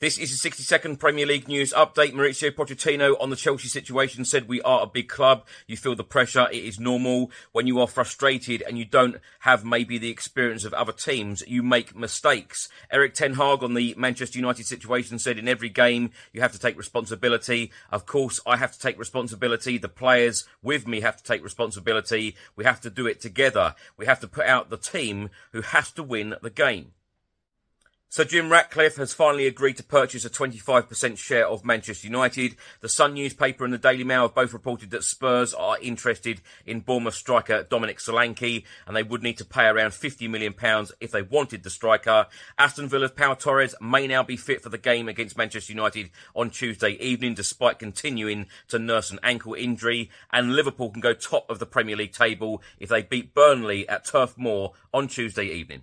This is a 60 second Premier League news update. Mauricio Pochettino on the Chelsea situation said we are a big club. You feel the pressure. It is normal. When you are frustrated and you don't have maybe the experience of other teams, you make mistakes. Erik Ten Hag on the Manchester United situation said in every game you have to take responsibility. Of course, I have to take responsibility. The players with me have to take responsibility. We have to do it together. We have to put out the team who has to win the game. So Jim Ratcliffe has finally agreed to purchase a 25% share of Manchester United. The Sun newspaper and the Daily Mail have both reported that Spurs are interested in Bournemouth striker Dominic Solanke and they would need to pay around £50 million if they wanted the striker. Aston Villa's Pau Torres may now be fit for the game against Manchester United on Tuesday evening despite continuing to nurse an ankle injury and Liverpool can go top of the Premier League table if they beat Burnley at Turf Moor on Tuesday evening.